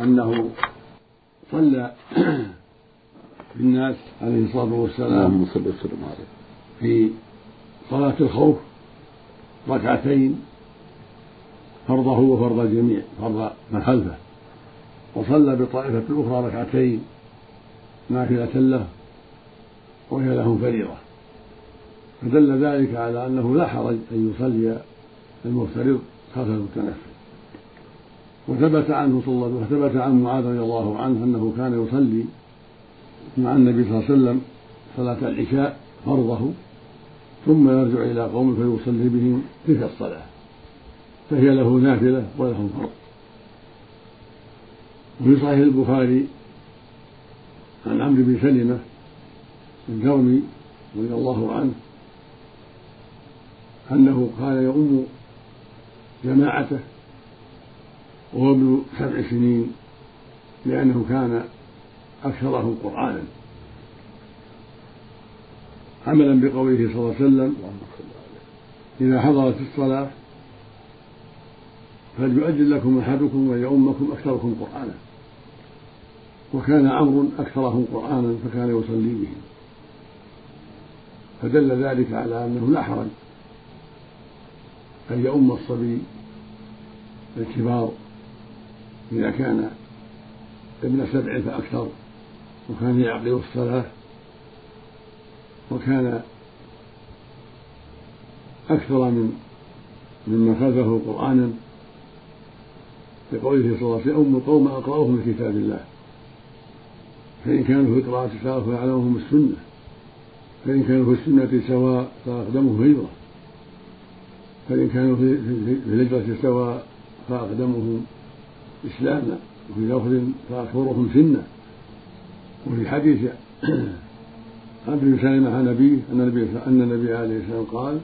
أنه صلى بالناس عليه الصلاة والسلام في صلاة الخوف ركعتين فرضه وفرض الجميع فرض من خلفه وصلى بطائفة الأخرى ركعتين نافلة له وهي لهم فريضة. فدل ذلك على أنه لا حرج أن يصلي المفترض خلف المتنفل. وثبت عنه صلى الله عليه وسلم عن معاذ رضي الله عنه أنه كان يصلي مع النبي صلى الله عليه وسلم صلاة العشاء فرضه ثم يرجع إلى قومه فيصلي بهم تلك الصلاة. فهي له نافلة ولهم فرض. وفي صحيح البخاري عن عمرو بن سلمة الجرمي رضي الله عنه أنه كان يؤم جماعته وهو ابن سبع سنين لأنه كان أكثرهم قرآنا. عملا بقوله صلى الله عليه وسلم إذا حضرت الصلاة فليؤجل لكم أحدكم وليؤمكم أكثركم قرآنا. وكان عمرو أكثرهم قرآنا فكان يصلي بهم فدل ذلك على أنه لا حرج أن يؤم الصبي الكبار إذا كان ابن سبع فأكثر وكان يعقل الصلاة وكان أكثر من ممن خلفه قرآنا لقوله صلى الله عليه وسلم أم قوم أقرأهم من كتاب الله. فإن كانوا في قراءة سواء فأعلمهم السنة. فإن كانوا في السنة سواء فأقدمهم هجرة. فإن كانوا في الهجرة سواء فأقدمهم إسلاما وفي لفظ فأكبرهم سنا وفي حديث عبد بن سلمة عن أبيه أن النبي أن النبي عليه السلام قال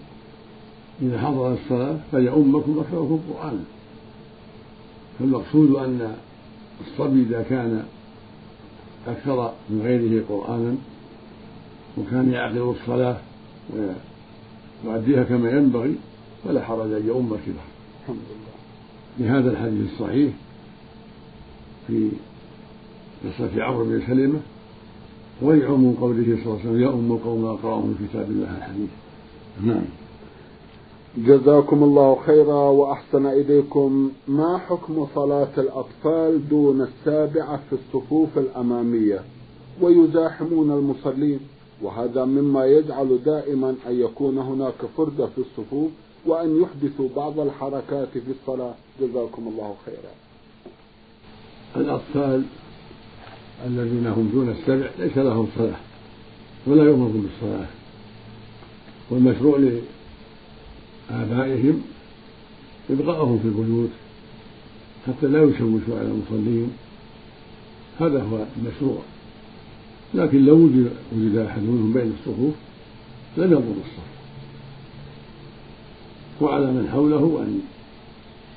إذا حضر الصلاة فليؤمكم أكثركم قرآنا فالمقصود أن الصبي إذا كان أكثر من غيره قرآنا وكان يعقل الصلاة ويؤديها كما ينبغي فلا حرج أن يؤم الكبار الحمد لله. بهذا الحديث الصحيح في قصة عمرو بن سلمة ولعموم قوله صلى الله عليه وسلم يا أم القوم أقرأهم من كتاب الله الحديث. نعم. جزاكم الله خيرا وأحسن إليكم. ما حكم صلاة الأطفال دون السابعة في الصفوف الأمامية؟ ويزاحمون المصلين وهذا مما يجعل دائما أن يكون هناك فردة في الصفوف وأن يحدثوا بعض الحركات في الصلاة. جزاكم الله خيرا. الأطفال الذين هم دون السبع ليس لهم صلاة ولا يؤمر بالصلاة. والمشروع لآبائهم إبقاءهم في البيوت حتى لا يشوشوا على المصلين. هذا هو المشروع. لكن لو وجد أحد منهم بين الصفوف لم يضر الصف. وعلى من حوله أن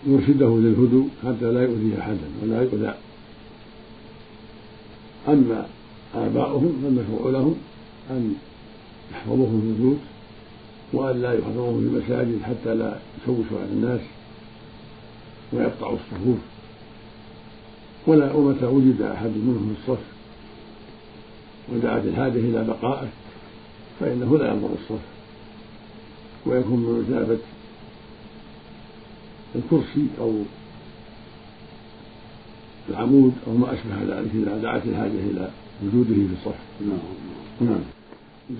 يرشده للهدوء حتى لا يؤذي أحدا ولا يؤذى أما آباؤهم فالمشروع لهم أن يحفظوهم في البيوت وأن لا يحفظوهم في المساجد حتى لا يشوشوا على الناس ويقطعوا الصفوف. ولا ومتى وجد أحد منهم في الصف ودعت الحاجة إلى بقائه فإنه لا ينظر الصف ويكون بمثابة الكرسي أو العمود أو ما أشبه ذلك إذا دعت الحاجة إلى وجوده في الصف نعم. نعم.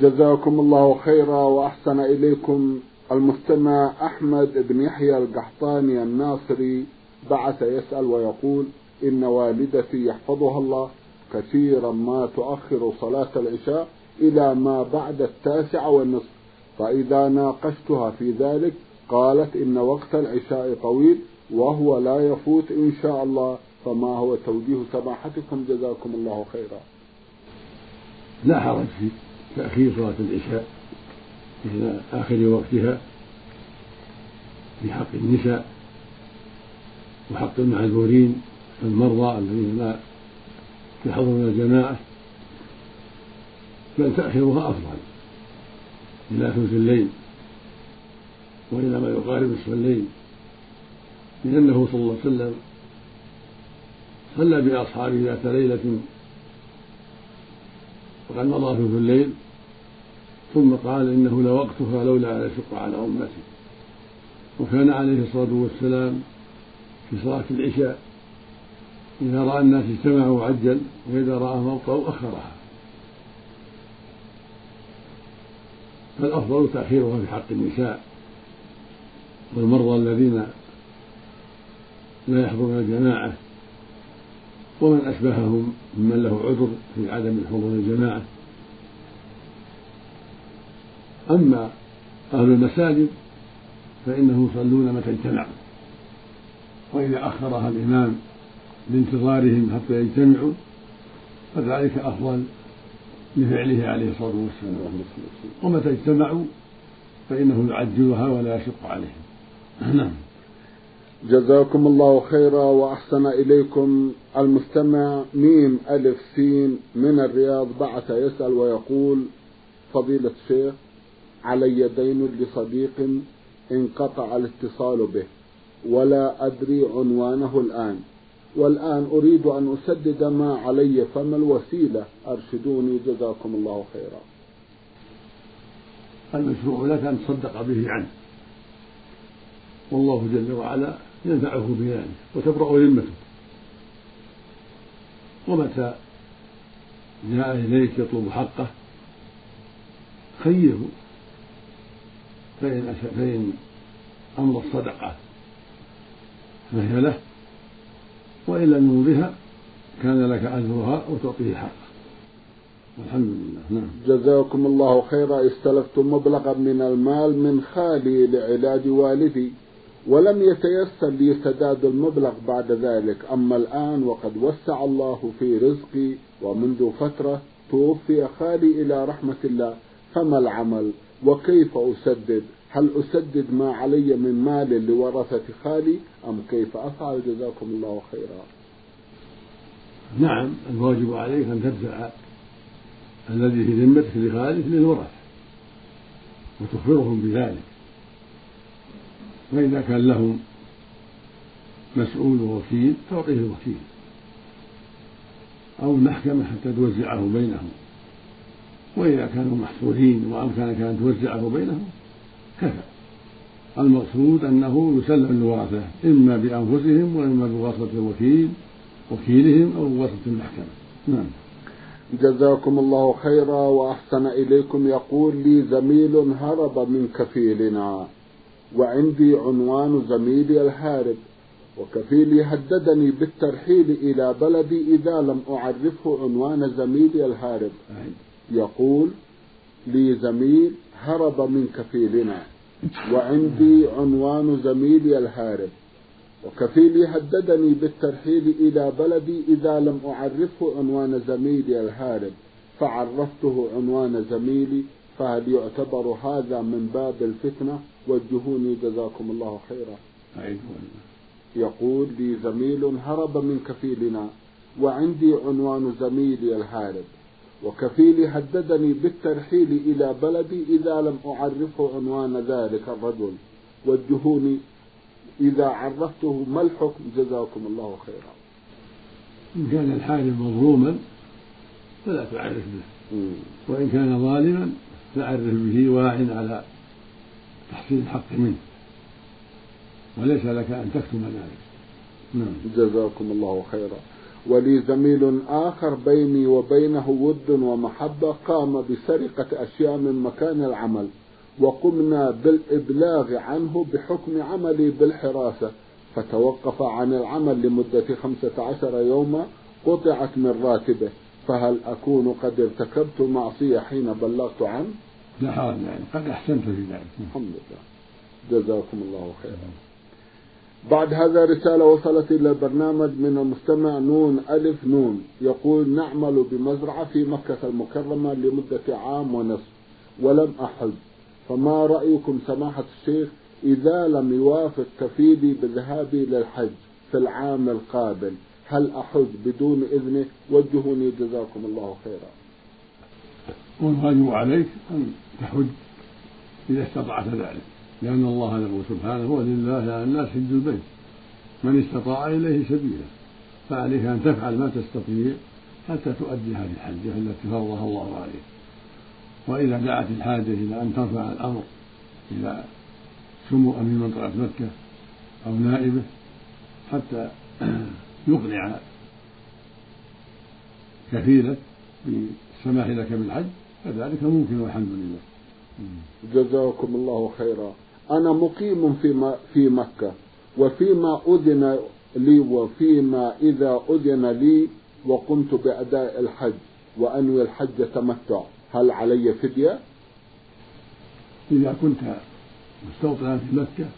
جزاكم الله خيرا وأحسن إليكم. المستمع أحمد بن يحيى القحطاني الناصري بعث يسأل ويقول إن والدتي يحفظها الله كثيرا ما تؤخر صلاة العشاء إلى ما بعد التاسعة والنصف فإذا ناقشتها في ذلك قالت إن وقت العشاء طويل وهو لا يفوت إن شاء الله. فما هو توجيه سماحتكم جزاكم الله خيرا. لا حرج في تأخير صلاة العشاء إلى آخر وقتها في حق النساء وحق المعذورين المرضى الذين لا يحضرون الجماعة بل تأخيرها أفضل إلى ثلث الليل وإلى ما يقارب نصف الليل لأنه صلى الله عليه وسلم صلى بأصحابه ذات ليلة وقد مضى ثلث الليل ثم قال إنه لوقتها لولا أن أشق على أمتي وكان عليه الصلاة والسلام في صلاة العشاء إذا رأى الناس اجتمعوا عجل وإذا رآهم أبطأوا أخرها. فالأفضل تأخيرها في حق النساء والمرضى الذين لا يحضرون الجماعة ومن أشبههم ممن له عذر في عدم حضور الجماعة. أما أهل المساجد فإنهم يصلون متى اجتمعوا. وإذا أخرها الإمام لانتظارهم حتى يجتمعوا فذلك أفضل لفعله عليه الصلاة والسلام ومتى اجتمعوا فإنه يعجلها ولا يشق عليهم. نعم. جزاكم الله خيرا وأحسن إليكم المستمع ميم ألف سين من الرياض بعث يسأل ويقول فضيلة الشيخ علي دين لصديق انقطع الاتصال به ولا أدري عنوانه الآن. والآن أريد أن أسدد ما علي فما الوسيلة؟ أرشدوني جزاكم الله خيرا. المشروع لك أن تصدق به عنه. والله جل وعلا ينفعه بذلك وتبرأ ذمته. ومتى جاء إليك يطلب حقه خيره فإن فإن أمر الصدقة فهي له وإن لم يمضها كان لك أجرها وتعطيه حقه. الحمد لله نعم. جزاكم الله خيرا. استلفت مبلغا من المال من خالي لعلاج والدي. ولم يتيسر لي سداد المبلغ بعد ذلك. أما الآن وقد وسع الله في رزقي ومنذ فترة توفي خالي إلى رحمة الله فما العمل؟ وكيف أسدد؟ هل أسدد ما علي من مال لورثة خالي أم كيف أفعل؟ جزاكم الله خيرا. نعم الواجب عليك أن تدفع الذي في ذمتك لخالك للورثة وتخبرهم بذلك. فإذا كان لهم مسؤول ووكيل تعطيه الوكيل. أو المحكمة حتى توزعه بينهم. وإذا كانوا محصورين وأمكنك أن توزعه بينهم كفى. المقصود أنه يسلم للورثة إما بأنفسهم وإما بواسطة الوكيل وكيلهم أو بواسطة المحكمة. نعم. جزاكم الله خيرا وأحسن إليكم. يقول لي زميل هرب من كفيلنا. وعندي عنوان زميلي الهارب وكفيلي هددني بالترحيل إلى بلدي إذا لم أعرفه عنوان زميلي الهارب يقول لي زميل هرب من كفيلنا وعندي عنوان زميلي الهارب وكفيلي هددني بالترحيل إلى بلدي إذا لم أعرفه عنوان زميلي الهارب فعرفته عنوان زميلي فهل يعتبر هذا من باب الفتنة وجهوني جزاكم الله خيرا. يقول لي زميل هرب من كفيلنا وعندي عنوان زميلي الهارب وكفيلي هددني بالترحيل إلى بلدي إذا لم أعرفه عنوان ذلك الرجل وجهوني إذا عرفته ما الحكم؟ جزاكم الله خيرا. إن كان الحارب مظلوما فلا تعرف به وإن كان ظالما فعرف به واع على تحصيل الحق منه. وليس لك أن تكتم ذلك. نعم. جزاكم الله خيرا. ولي زميل آخر بيني وبينه ود ومحبة قام بسرقة أشياء من مكان العمل وقمنا بالإبلاغ عنه بحكم عملي بالحراسة فتوقف عن العمل لمدة خمسة عشر يوما قطعت من راتبه. فهل أكون قد ارتكبت معصية حين بلغت عنه؟ لا حرج يعني قد أحسنت في ذلك. الحمد لله. جزاكم الله خيرا. بعد هذا رسالة وصلت إلى البرنامج من المستمع نون ألف نون. يقول نعمل بمزرعة في مكة المكرمة لمدة عام ونصف ولم أحج فما رأيكم سماحة الشيخ إذا لم يوافق كفيلي بذهابي للحج في العام القابل؟ هل أحج بدون إذنه؟ وجهوني جزاكم الله خيرا. والواجب عليك أن تحج إذا استطعت ذلك لأن الله يقول سبحانه ولله على الناس حج البيت من استطاع إليه سبيلا. فعليك أن تفعل ما تستطيع حتى تؤدي هذه الحجة التي فرضها الله عليك. وإذا دعت الحاجة إلى أن ترفع الأمر إلى سمو أمين منطقة مكة أو نائبه حتى يقنع كفيلك بالسماح لك بالحج فذلك ممكن والحمد لله. جزاكم الله خيرا. أنا مقيم في في مكة وفيما أذن لي وفيما إذا أذن لي وقمت بأداء الحج وأنوي الحج تمتع. هل علي فدية؟ إذا كنت مستوطنا في مكة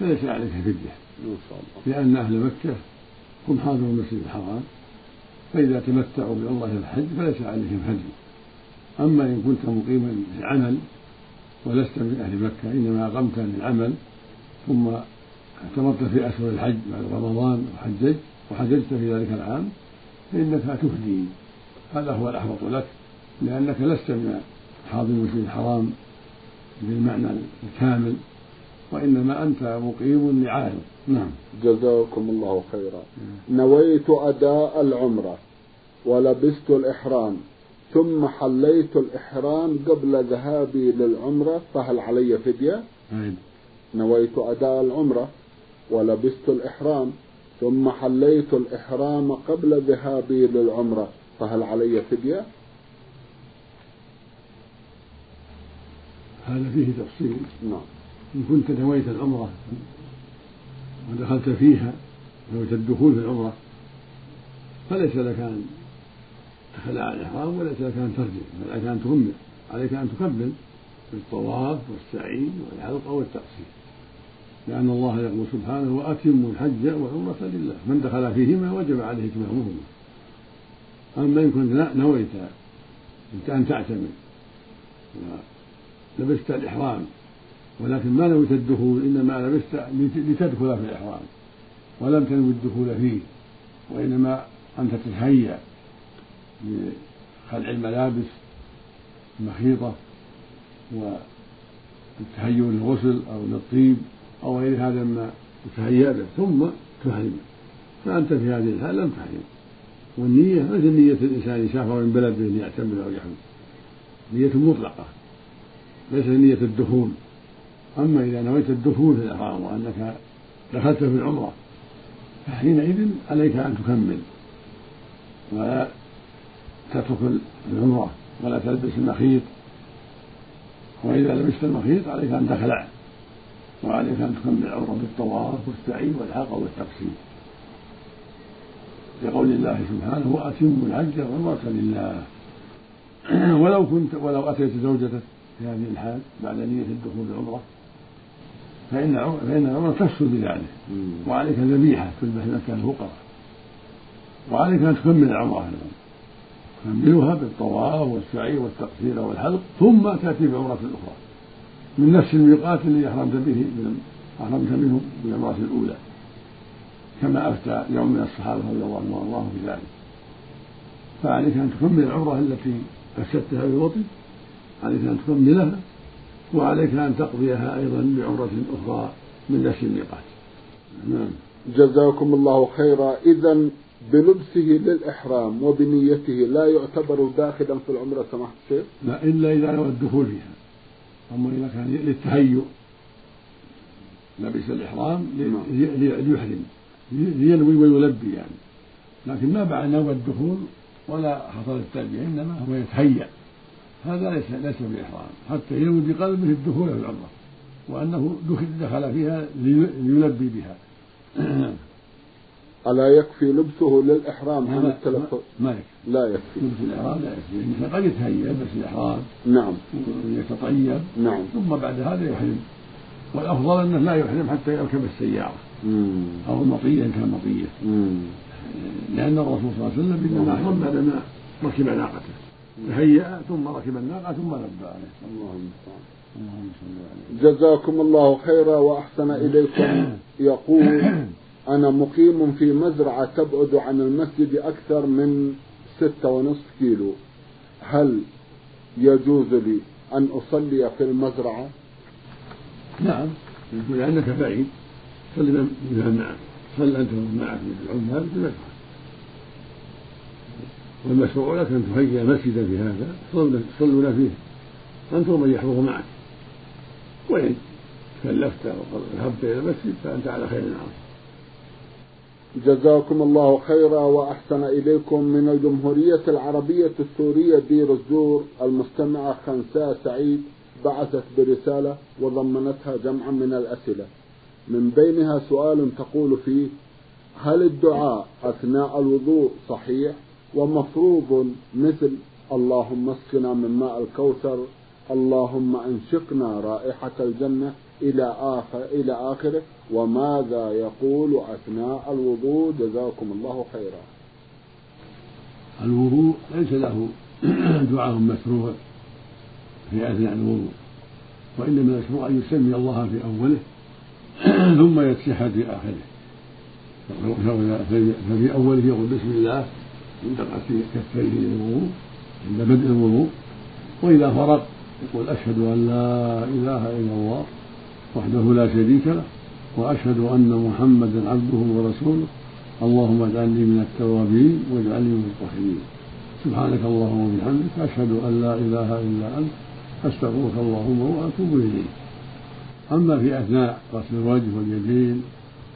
فليس عليك فدية. إن شاء الله. لأن أهل مكة هم حاضر المسجد الحرام فإذا تمتعوا بعمرة الحج فليس عليهم هدي أما إن كنت مقيما للعمل ولست من أهل مكة إنما أقمت للعمل ثم اعتمرت في أشهر الحج بعد رمضان وحججت وحججت في ذلك العام فإنك تهدي. هذا هو الأحوط لك لأنك لست من حاضر المسجد الحرام بالمعنى الكامل. وإنما أنت مقيم لعارض نعم. جزاكم الله خيرا. نويت أداء العمرة ولبست الإحرام ثم حليت الإحرام قبل ذهابي للعمرة فهل علي فدية؟ طيب نويت أداء العمرة ولبست الإحرام ثم حليت الإحرام قبل ذهابي للعمرة فهل علي فدية؟ هذا فيه تفصيل. نعم. إن كنت نويت العمرة ودخلت فيها نويت الدخول في العمرة فليس لك أن تخلع الإحرام وليس لك أن ترجع بل عليك أن تكمل عليك أن تكمل بالطواف والسعي والحلق والتقصير لأن الله يقول سبحانه وأتموا الحج والعمرة لله. من دخل فيهما وجب عليه إتمامهما. أما إن كنت نويت أن تعتمر ولبست الإحرام ولكن ما نويت الدخول إنما لبست لتدخل في الإحرام ولم تنوي الدخول فيه وإنما أنت تتهيأ لخلع الملابس المخيطة والتهيؤ للغسل أو للطيب أو غير هذا مما تتهيأ به ثم تحرم فأنت في هذه الحال لم تحرم والنية مثل نية الإنسان يسافر من بلده ليعتمر أو يحرم. نية مطلقة ليس نية الدخول. أما إذا نويت الدخول في الإحرام وأنك دخلت في العمرة فحينئذ عليك أن تكمل ولا تترك العمرة ولا تلبس المخيط. وإذا لبست المخيط عليك أن تخلع وعليك أن تكمل العمرة بالطواف والسعي والحق والتقسيم. لقول الله سبحانه وأتموا الحج والعمرة لله. ولو كنت ولو أتيت زوجتك في هذه الحال بعد نية الدخول بالعمرة فإن فإن العمرة تفصل بذلك وعليك ذبيحة تذبح مكان الفقراء وعليك أن تكمل العمرة أيضا. تكملها بالطواف والسعي والتقصير والحلق ثم تأتي بعمرة أخرى. من نفس الميقات الذي أحرمت به أحرمت منه بالعمرة الأولى. كما أفتى يوم من الصحابة رضي الله عنهم وأرضاهم بذلك. فعليك أن تكمل العمرة التي فسدتها بوطن عليك أن تكملها وعليك أن تقضيها أيضا بعمرة أخرى من نفس الميقات نعم. جزاكم الله خيرا. إذا بلبسه للإحرام وبنيته لا يعتبر داخلا في العمرة سماحة الشيخ؟ لا إلا إذا نوى الدخول فيها. أما إذا كان للتهيؤ لبس الإحرام ليحرم لينوي ويلبي يعني. لكن ما بعد نوى الدخول ولا حصل التلبية إنما هو يتهيأ. هذا ليس ليس بإحرام حتى ينوي بقلبه الدخول في العمرة وأنه دخل فيها ليلبي بها. ألا يكفي لبسه للإحرام عن التلفظ؟ ما يكفي. لا يكفي. لبس الإحرام لا يكفي الإنسان قد يتهيأ يلبس الإحرام. نعم. ويتطيب نعم. ثم بعد هذا يحرم. والأفضل أنه لا يحرم حتى يركب السيارة. مم. أو المطية إن كان مطية. لأن الرسول صلى الله عليه وسلم إنما أحرم بعدما ركب ناقته. تهيأ ثم ركب الناقة ثم لبى عليه. اللهم جزاكم الله خيرا وأحسن إليكم. يقول أنا مقيم في مزرعة تبعد عن المسجد أكثر من ستة ونصف كيلو. هل يجوز لي أن أصلي في المزرعة؟ نعم. لأنك بعيد. صلي معك. صل أنت ومن معك. من العمال بمشروع والمشروع لك أن تهيئ مسجدا في هذا تصلون فيه أنت ومن يحضر معك. وإن كلفت وذهبت إلى المسجد فأنت على خير عظيم. جزاكم الله خيرا وأحسن إليكم من الجمهورية العربية السورية دير الزور المستمعة خنساء سعيد بعثت برسالة وضمنتها جمعا من الأسئلة. من بينها سؤال تقول فيه هل الدعاء أثناء الوضوء صحيح؟ ومفروض مثل اللهم اسقنا من ماء الكوثر اللهم انشقنا رائحة الجنة إلى آخر إلى آخره وماذا يقول أثناء الوضوء جزاكم الله خيرا الوضوء ليس له دعاء مشروع في أثناء الوضوء وإنما المشروع أن يسمي الله في أوله ثم يتشهد في آخره ففي أوله يقول بسم الله عند غسل كفيه للوضوء عند بدء الوضوء. وإذا فرغ يقول أشهد أن لا إله إلا الله وحده لا شريك له وأشهد أن محمدا عبده ورسوله. اللهم اجعلني من التوابين واجعلني من الطاهرين. سبحانك اللهم وبحمدك أشهد أن لا إله إلا أنت أستغفرك اللهم وأتوب إليك. أما في أثناء غسل الوجه واليدين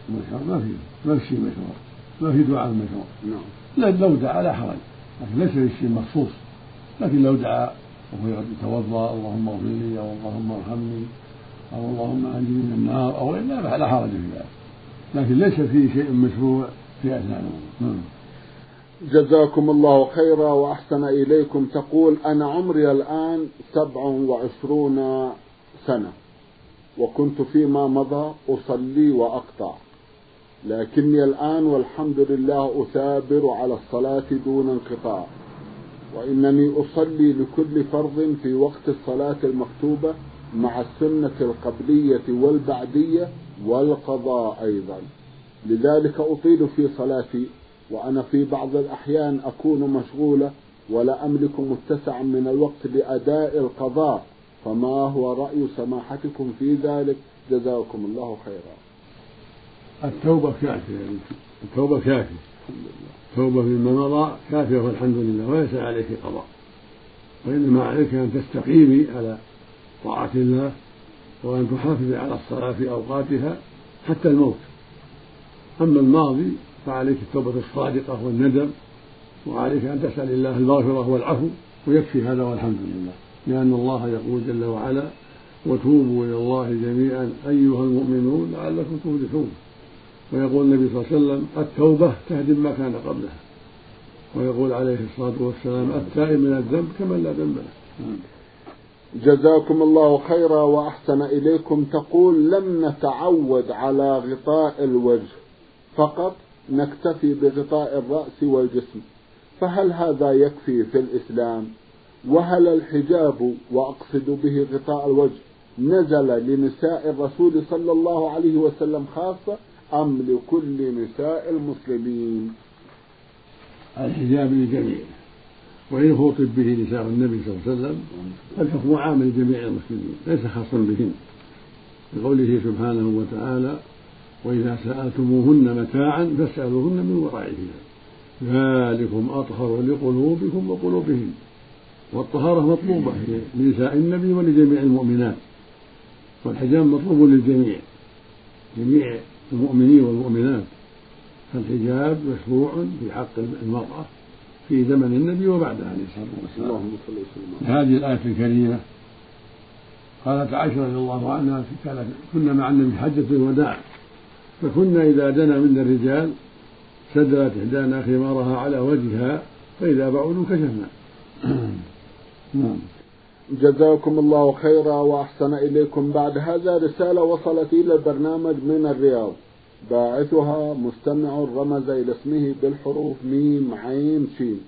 ما في ما في شيء مشروع ما في دعاء مشروع نعم. لو دعا لا حرج. لكن ليس في شيء مخصوص. لكن لو دعا وهو يتوضأ اللهم اغفر لي أو اللهم ارحمني أو اللهم أنجني من النار أو الا لا حرج في ذلك. لكن ليس فيه شيء مشروع في أثناء الوضوء. نعم. جزاكم الله خيرا وأحسن إليكم. تقول أنا عمري الآن سبع وعشرون سنة وكنت فيما مضى أصلي وأقطع. لكني الآن والحمد لله أثابر على الصلاة دون انقطاع. وإنني أصلي لكل فرض في وقت الصلاة المكتوبة مع السنة القبلية والبعدية والقضاء أيضا. لذلك أطيل في صلاتي وأنا في بعض الأحيان أكون مشغولة ولا أملك متسعا من الوقت لأداء القضاء. فما هو رأي سماحتكم في ذلك؟ جزاكم الله خيرا. التوبة كافية. التوبة كافية. التوبة مما مضى كافية والحمد لله وليس عليك قضاء. وإنما عليك أن تستقيمي على طاعة الله وأن تحافظي على الصلاة في أوقاتها حتى الموت. أما الماضي فعليك التوبة الصادقة والندم وعليك أن تسأل الله المغفرة والعفو ويكفي هذا والحمد لله. لأن الله يقول جل وعلا وتوبوا إلى الله جميعا أيها المؤمنون لعلكم تفلحون. ويقول النبي صلى الله عليه وسلم التوبة تهدم ما كان قبلها. ويقول عليه الصلاة والسلام التائب من الذنب كمن لا ذنب له. جزاكم الله خيرا وأحسن إليكم. تقول لم نتعود على غطاء الوجه فقط نكتفي بغطاء الرأس والجسم. فهل هذا يكفي في الإسلام؟ وهل الحجاب وأقصد به غطاء الوجه نزل لنساء الرسول صلى الله عليه وسلم خاصة؟ أم لكل نساء المسلمين. الحجاب للجميع. وإن خطب به نساء النبي صلى الله عليه وسلم فالحكم عام لجميع المسلمين ليس خاصا بهن. لقوله سبحانه وتعالى وإذا سألتموهن متاعا فاسألوهن من وراء حجاب ذلكم أطهر لقلوبكم وقلوبهن. والطهارة مطلوبة لنساء النبي ولجميع المؤمنات. والحجاب مطلوب للجميع. جميع المؤمنين والمؤمنات. فالحجاب مشروع في حق المرأة في زمن النبي وبعده عليه الصلاة والسلام. اللهم صل وسلم. هذه الآية الكريمة قالت عائشة رضي الله عنها كنا مع النبي حجة الوداع. فكنا إذا دنا منا الرجال سدلت إحدانا خمارها على وجهها فإذا بعدوا كشفنا نعم. جزاكم الله خيرا وأحسن إليكم. بعد هذا رسالة وصلت إلى البرنامج من الرياض. باعثها مستمع رمز إلى اسمه بالحروف ميم عين شين.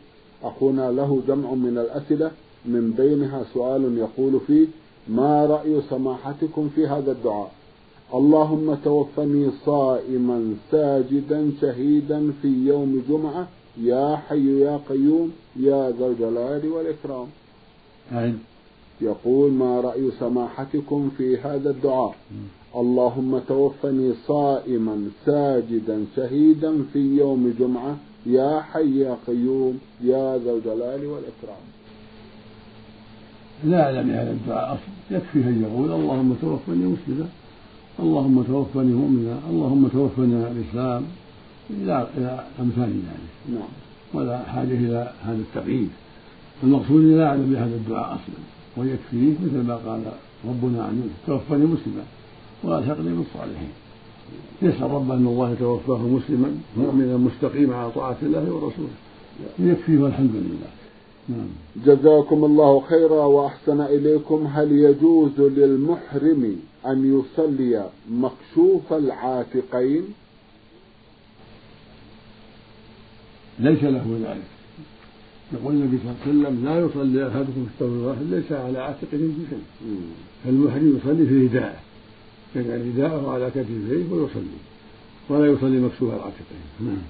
أخونا له جمع من الأسئلة من بينها سؤال يقول فيه ما رأي سماحتكم في هذا الدعاء؟ اللهم توفني صائما ساجدا شهيدا في يوم جمعة. يا حي يا قيوم يا ذا الجلال والإكرام؟ يقول ما رأي سماحتكم في هذا الدعاء؟ اللهم توفني صائما ساجدا شهيدا في يوم جمعة يا حي يا قيوم يا ذا الجلال والإكرام. لا يعلم هذا الدعاء أصلا يكفيه أن يقول اللهم توفني مسلما اللهم توفني مؤمنا اللهم توفني على الإسلام إلى إلى أمثال ذلك. نعم. ولا حاجة إلى هذا التقييد. المقصود لا يعلم بهذا الدعاء أصلا. ويكفيه مثل ما قال ربنا عنه. توفني مسلما والحقني بالصالحين يسأل ربه أن الله يتوفاه مسلما مؤمنا مستقيما على طاعة الله ورسوله. يكفيه والحمد لله. نعم. جزاكم الله خيرا وأحسن إليكم. هل يجوز للمحرم أن يصلي مكشوف العاتقين؟ ليس له ذلك. يقول النبي صلى الله عليه وسلم لا يصلي أحدكم في الثوب الواحد ليس على عاتقه شيء. فالمحرم يصلي في رداءه يجعل رداءه على كتفيه ويصلي. ولا يصلي مكسوف العاتقين. نعم.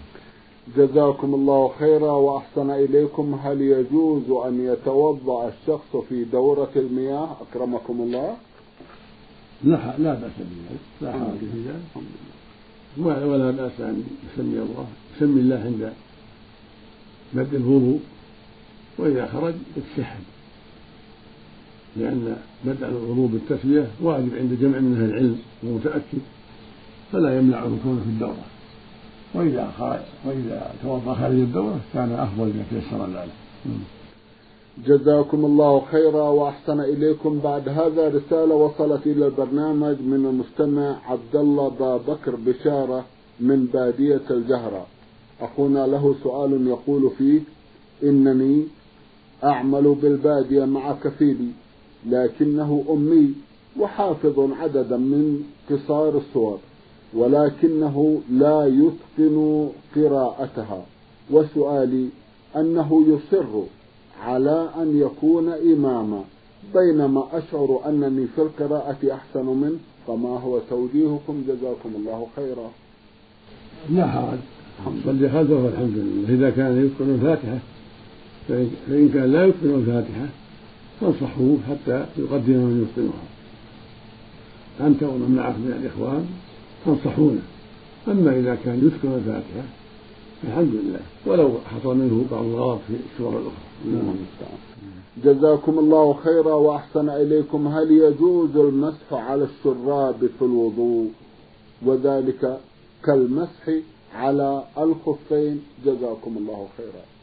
جزاكم الله خيرا وأحسن إليكم. هل يجوز أن يتوضأ الشخص في دورة المياه؟ أكرمكم الله. لا لا بأس بذلك. لا حرج في ذلك. ولا بأس أن يسمي الله يسمي الله عند بدء الوضوء. وإذا خرج يتشهد لأن بدء الوضوء بالتسمية واجب عند جمع من أهل العلم ومتأكد فلا يمنعه كونه في الدورة. وإذا خرج وإذا توضأ خارج الدورة كان أفضل إذا تيسر ذلك جزاكم الله خيرا وأحسن إليكم. بعد هذا رسالة وصلت إلى البرنامج من المستمع عبد الله بكر بشارة من بادية الجهرة. أخونا له سؤال يقول فيه إنني أعمل بالبادية مع كفيلي لكنه أمي وحافظ عددا من قصار السور ولكنه لا يتقن قراءتها. وسؤالي أنه يصر على أن يكون إماما بينما أشعر أنني في القراءة أحسن منه؟ فما هو توجيهكم؟ جزاكم الله خيرا. لا حرج صلي خلفه والحمد لله. إذا كان يتقن الفاتحة فإن كان لا يتقن الفاتحة فانصحوه حتى يقدم من يتقنها أنت ومن معك من الإخوان تنصحونه أما إذا كان يتقن الفاتحة الحمد لله. ولو حصل منه بعض الغلط في السور الأخرى. نعم. جزاكم الله خيرا وأحسن إليكم. هل يجوز المسح على الشراب في الوضوء؟ وذلك كالمسح على الخفين. جزاكم الله خيرا.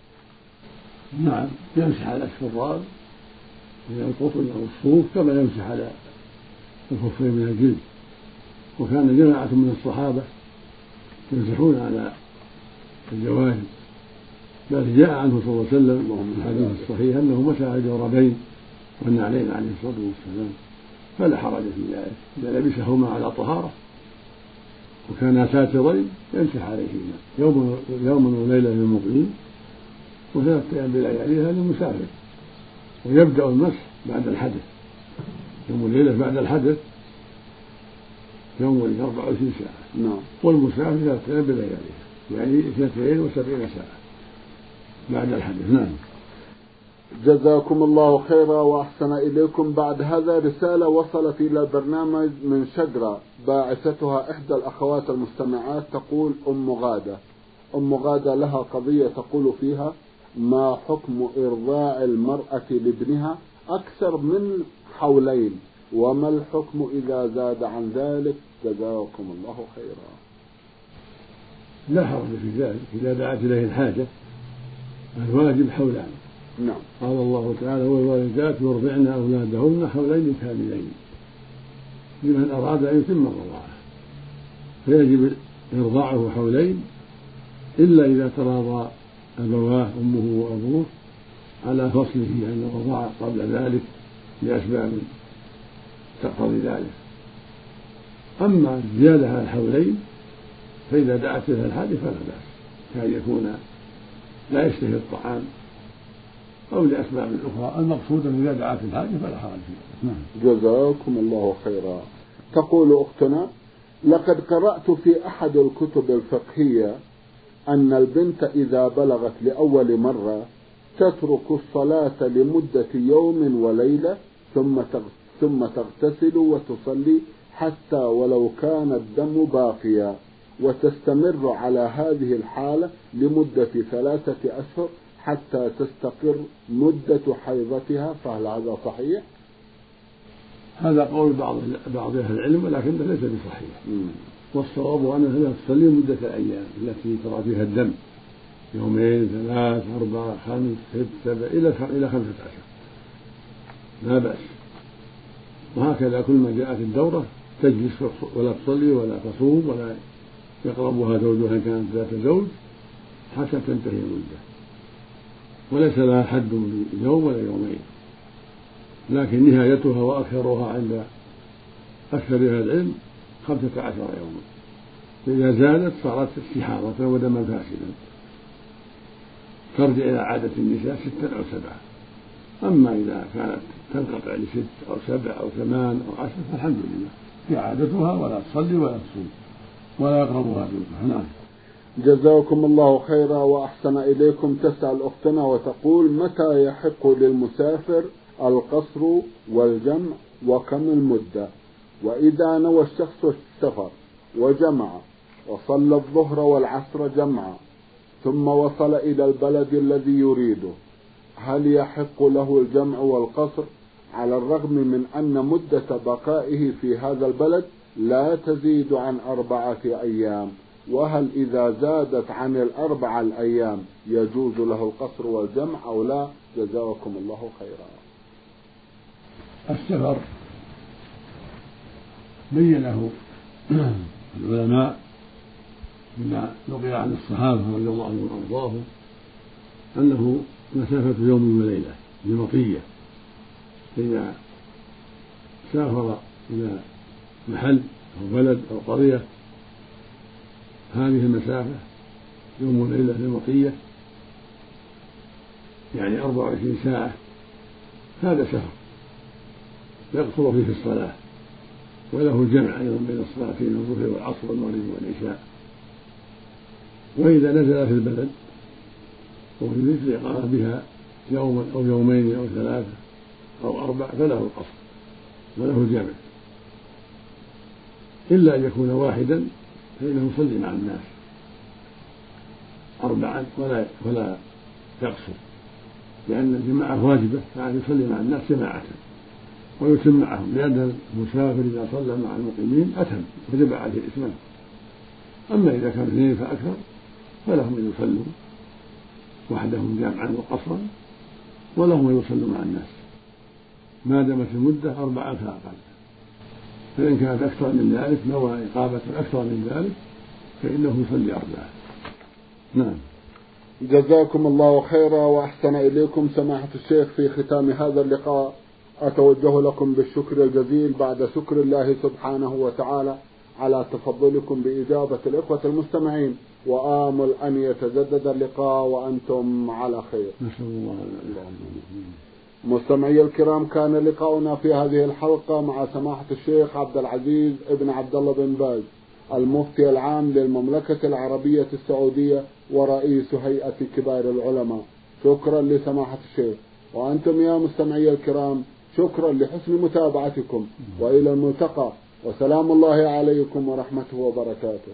نعم يمسح على الشراب من القطن أو الصوف كما يمسح على الخفين من الجلد. وكان جماعة من الصحابة يمسحون على الجوارب بل جاء عنه صلى الله عليه وسلم في الحديث الصحيح أنه مسح على الجوربين والنعلين عليه الصلاة والسلام فلا حرج في ذلك. إذا لبسهما على طهارة وكانا ساترين يمسح عليهما. يوم يوما وليلة للمقيم. وثلاثة أيام بلياليها للمسافر ويبدأ المسح بعد الحدث. يوم الليلة بعد الحدث. يوم 24 ساعة. نعم. والمسافر ثلاثة أيام بلياليها يعني اثنتين وسبعين ساعة بعد الحدث. نعم. جزاكم الله خيرا وأحسن إليكم. بعد هذا رسالة وصلت إلى برنامج من شجرة باعثتها إحدى الأخوات المستمعات تقول أم غادة. أم غادة لها قضية تقول فيها ما حكم إرضاع المرأة لابنها أكثر من حولين؟ وما الحكم إذا زاد عن ذلك؟ جزاكم الله خيرا. لا حرج في ذلك إذا دعت إليه الحاجة الواجب حولان. نعم. قال الله تعالى والوالدات يرضعن أولادهن حولين كاملين. لمن أراد أن يتم الرضاعة. فيجب إرضاعه حولين إلا إذا تراضى أبواه أمه وأبوه على فصله عن الرضاعة قبل ذلك لأسباب تقتضي ذلك. أما الزيادة على الحولين فإذا دعت إلى الحاجة فلا بأس كأن يكون لا يشتهي الطعام أو لأسباب أخرى. المقصود أن إذا دعت الحاجة فلا حرج فيه نعم. جزاكم الله خيرا. تقول أختنا لقد قرأت في أحد الكتب الفقهية أن البنت إذا بلغت لأول مرة تترك الصلاة لمدة يوم وليلة ثم ثم تغتسل وتصلي حتى ولو كان الدم باقيا وتستمر على هذه الحالة لمدة ثلاثة أشهر حتى تستقر مدة حيضتها فهل هذا صحيح؟ هذا قول بعض بعض أهل العلم ولكنه ليس بصحيح والصواب انها لا تصلي مدة الأيام التي ترى فيها الدم. يومين ثلاث أربع خمس ست سبع إلى إلى خمسة عشر. لا بأس. وهكذا كل ما جاءت الدورة تجلس ولا تصلي ولا تصوم ولا يقربها زوجها إن كانت ذات زوج حتى تنتهي المدة. وليس لها حد يوم ولا يومين. لكن نهايتها وأكثرها عند أكثر أهل العلم خمسة عشر يوما فإذا زادت صارت استحاضة ودما فاسدا ترجع إلى عادة النساء ستا أو سبعة. أما إذا كانت تنقطع لست أو سبع أو ثمان أو عشر فالحمد لله. هي عادتها ولا تصلي ولا تصوم ولا يقربها زوجها نعم. جزاكم الله خيرا وأحسن إليكم. تسأل أختنا وتقول متى يحق للمسافر القصر والجمع وكم المدة؟ وإذا نوى الشخص السفر وجمع وصلى الظهر والعصر جمعا ثم وصل إلى البلد الذي يريده هل يحق له الجمع والقصر؟ على الرغم من أن مدة بقائه في هذا البلد لا تزيد عن أربعة أيام وهل إذا زادت عن الأربعة الأيام يجوز له القصر والجمع أو لا؟ جزاكم الله خيرا. السفر بينه العلماء بما نقل عن الصحابة رضي الله عنهم وأرضاهم أنه مسافة يوم وليلة بمطية إذا سافر إلى محل أو بلد أو قرية هذه المسافة يوم وليلة بمطية يعني أربع وعشرين ساعة هذا سفر يقصر فيه الصلاة. وله الجمع أيضا بين الصلاتين الظهر والعصر والمغرب والعشاء. وإذا نزل في البلد ويريد الإقامة بها يوما أو يومين أو ثلاثة أو أربع فله القصر وله الجمع إلا أن يكون واحدا فإنه يصلي مع الناس أربعا ولا ولا يقصر لأن الجماعة واجبة فعن يصلي مع الناس جماعة ويتم معهم لأن المسافر إذا صلى مع المقيمين أتم وجب عليه الإتمام. أما إذا كان اثنين فأكثر فلهم أن يصلوا وحدهم جامعا وقصرا ولهم أن يصلوا مع الناس. ما دامت المدة أربعة فأقل. فإن كانت أكثر من ذلك نوى إقامة أكثر من ذلك فإنه يصلي أربعة. نعم. جزاكم الله خيرا وأحسن إليكم سماحة الشيخ في ختام هذا اللقاء. أتوجه لكم بالشكر الجزيل بعد شكر الله سبحانه وتعالى على تفضلكم بإجابة الإخوة المستمعين. وآمل أن يتجدد اللقاء وأنتم على خير. نسأل الله مستمعي الكرام كان لقاؤنا في هذه الحلقة مع سماحة الشيخ عبد العزيز ابن عبد الله بن باز المفتي العام للمملكة العربية السعودية ورئيس هيئة كبار العلماء. شكرا لسماحة الشيخ. وأنتم يا مستمعي الكرام شكرا لحسن متابعتكم وإلى الملتقى وسلام الله عليكم ورحمته وبركاته.